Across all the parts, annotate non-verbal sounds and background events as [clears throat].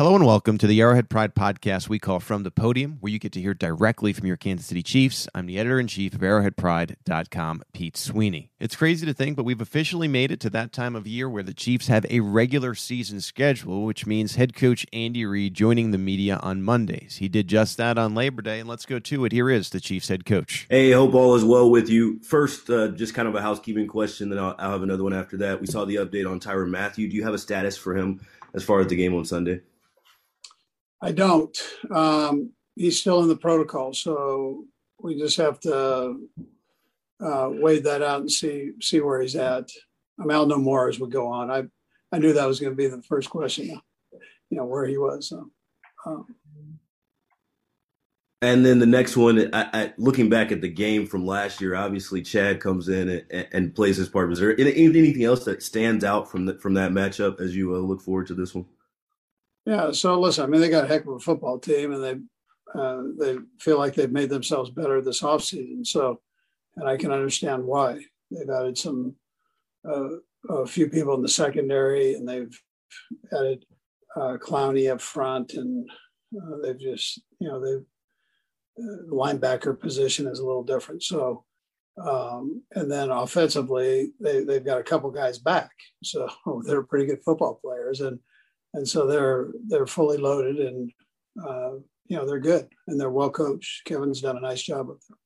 Hello and welcome to the Arrowhead Pride podcast we call From the Podium, where you get to hear directly from your Kansas City Chiefs. I'm the editor in chief of arrowheadpride.com, Pete Sweeney. It's crazy to think, but we've officially made it to that time of year where the Chiefs have a regular season schedule, which means head coach Andy Reid joining the media on Mondays. He did just that on Labor Day, and let's go to it. Here is the Chiefs head coach. Hey, hope all is well with you. First, uh, just kind of a housekeeping question, then I'll, I'll have another one after that. We saw the update on Tyrann Mathieu. Do you have a status for him as far as the game on Sunday? I don't. Um, he's still in the protocol, so we just have to uh, that out and see see where he's at. I mean, I'll know more as we go on. I I knew that was going to be the first question, you know, where he was. So, um, and then the next one, I, I, looking back at the game from last year, obviously Chad comes in and, and plays his part. Was there anything else that stands out from the, from that matchup as you uh, look forward to this one? Yeah. So listen, I mean, they got a heck of a football team, and they uh, they feel like they've made themselves better this offseason. So, and I can understand why they've added some uh, a few people in the secondary, and they've added uh, Clowney up front, and uh, they've just you know they've uh, the linebacker position is a little different. So. Um, and then offensively, they, they've got a couple guys back. So [laughs] they're pretty good football players. And and so they're they're fully loaded and uh, you know they're good and they're well coached. Kevin's done a nice job of them.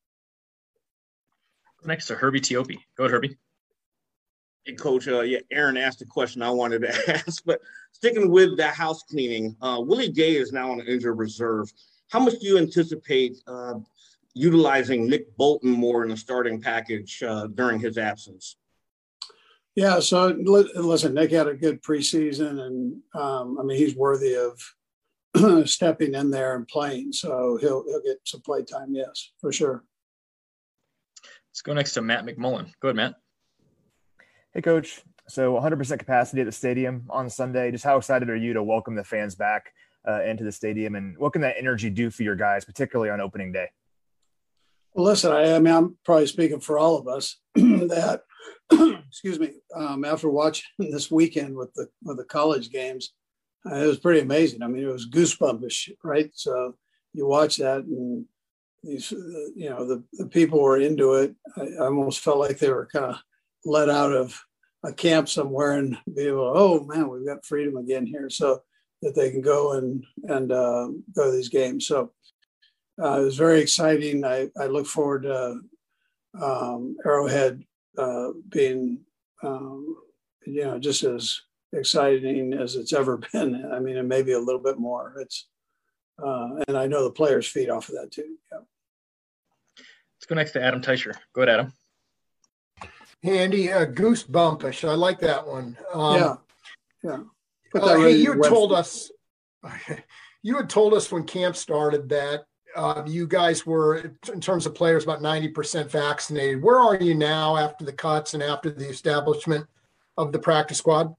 Next to Herbie Teope. Go ahead, Herbie. Hey, Coach. Uh, yeah, Aaron asked the question I wanted to [laughs] ask, but sticking with the house cleaning, uh, Willie Gay is now on the injured reserve. How much do you anticipate uh, utilizing Nick Bolton more in the starting package uh, during his absence? Yeah. So listen, Nick had a good preseason, and um, I mean he's worthy of [clears throat] stepping in there and playing. So he'll he'll get some play time. Yes, for sure. Let's go next to Matt McMullen. Go ahead, Matt. Hey, Coach. So 100% capacity at the stadium on Sunday. Just how excited are you to welcome the fans back uh, into the stadium, and what can that energy do for your guys, particularly on opening day? Well, listen, I, I mean, I'm probably speaking for all of us [clears throat] that [clears throat] excuse me, um, after watching [laughs] this weekend with the with the college games, uh, it was pretty amazing. I mean, it was goosebumpish, right? So you watch that, and these, uh, you know, the, the people were into it. I, I almost felt like they were kind of let out of a camp somewhere and be able, oh man, we've got freedom again here, so that they can go and and uh, go to these games. So uh, it was very exciting. I, I look forward to um, Arrowhead uh, being, um, you know, just as exciting as it's ever [laughs] been. I mean, and maybe a little bit more. It's, uh, and I know the players feed off of that too. Yeah. Let's go next to Adam Teicher. Go ahead, Adam. Hey, Andy, uh, goosebumpish. I like that one. Um, yeah. Yeah. Uh, hey, you had told us, [laughs] you had told us when camp started that uh, you guys were, in terms of players, about 90% vaccinated. Where are you now after the cuts and after the establishment of the practice squad?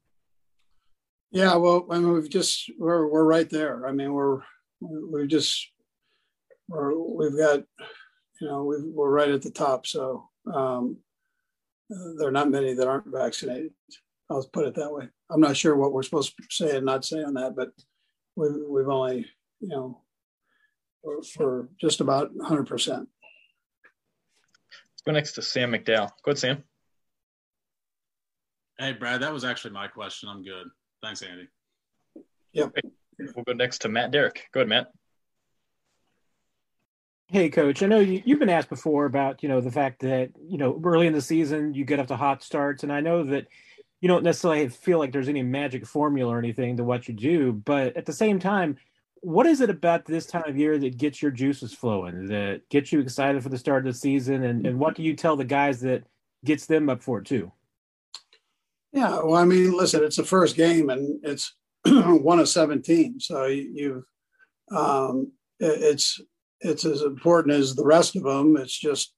Yeah, well, I mean, we've just we're we're right there. I mean, we're we've just we're, we've got you know we we're right at the top. So um, there are not many that aren't vaccinated. I'll put it that way. I'm not sure what we're supposed to say and not say on that, but we've we've only you know for, for just about 100%. Let's go next to Sam McDowell. Go ahead, Sam. Hey, Brad, that was actually my question. I'm good. Thanks, Andy. Yep. We'll go next to Matt Derrick. Go ahead, Matt. Hey, coach. I know you, have been asked before about, you know, the fact that, you know, early in the season you get up to hot starts. And I know that you don't necessarily feel like there's any magic formula or anything to what you do. But at the same time, what is it about this time of year that gets your juices flowing, that gets you excited for the start of the season? And, and what do you tell the guys that gets them up for it too? Yeah, well, I mean, listen, it's the first game and it's [clears throat] one of 17. So you, have um, it's, it's as important as the rest of them. It's just,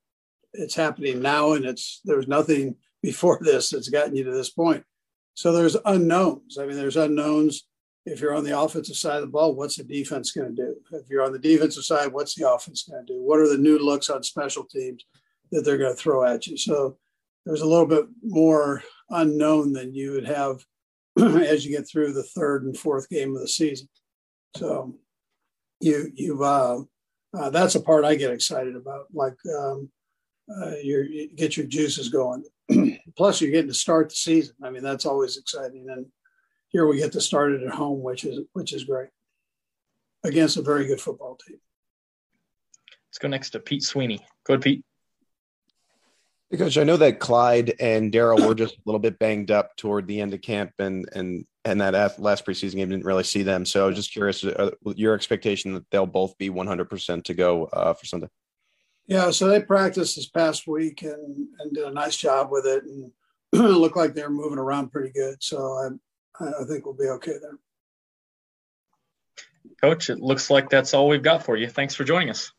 it's happening now and it's, there's nothing [laughs] before this that's gotten you to this point. So there's unknowns. I mean, there's unknowns if you're on the offensive side of the ball, what's the defense going to do? If you're on the defensive side, what's the offense going to do? What are the new looks on special teams that they're going to throw at you? So there's a little bit more unknown than you would have [clears throat] as you get through the third and fourth game of the season. So you you uh, uh, that's a part I get excited about. Like um, uh, you get your juices going. [clears throat] Plus, you're getting to start the season. I mean, that's always exciting. And here we get to start it at home, which is which is great against a very good football team. Let's go next to Pete Sweeney. Go ahead, Pete. Because I know that Clyde and Darrel were just a little bit banged up toward the end of camp, and and and that last preseason game didn't really see them. So I was just curious, uh, your expectation that they'll both be 100% to go uh, for Sunday. Yeah, so they practiced this past week and and did a nice job with it, and it [clears throat] looked like they're moving around pretty good. So I I think we'll be okay there. Coach, it looks like that's all we've got for you. Thanks for joining us.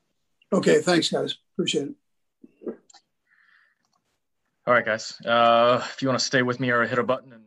Okay, thanks, guys. Appreciate it. All right, guys. Uh, if you want to stay with me or hit a button and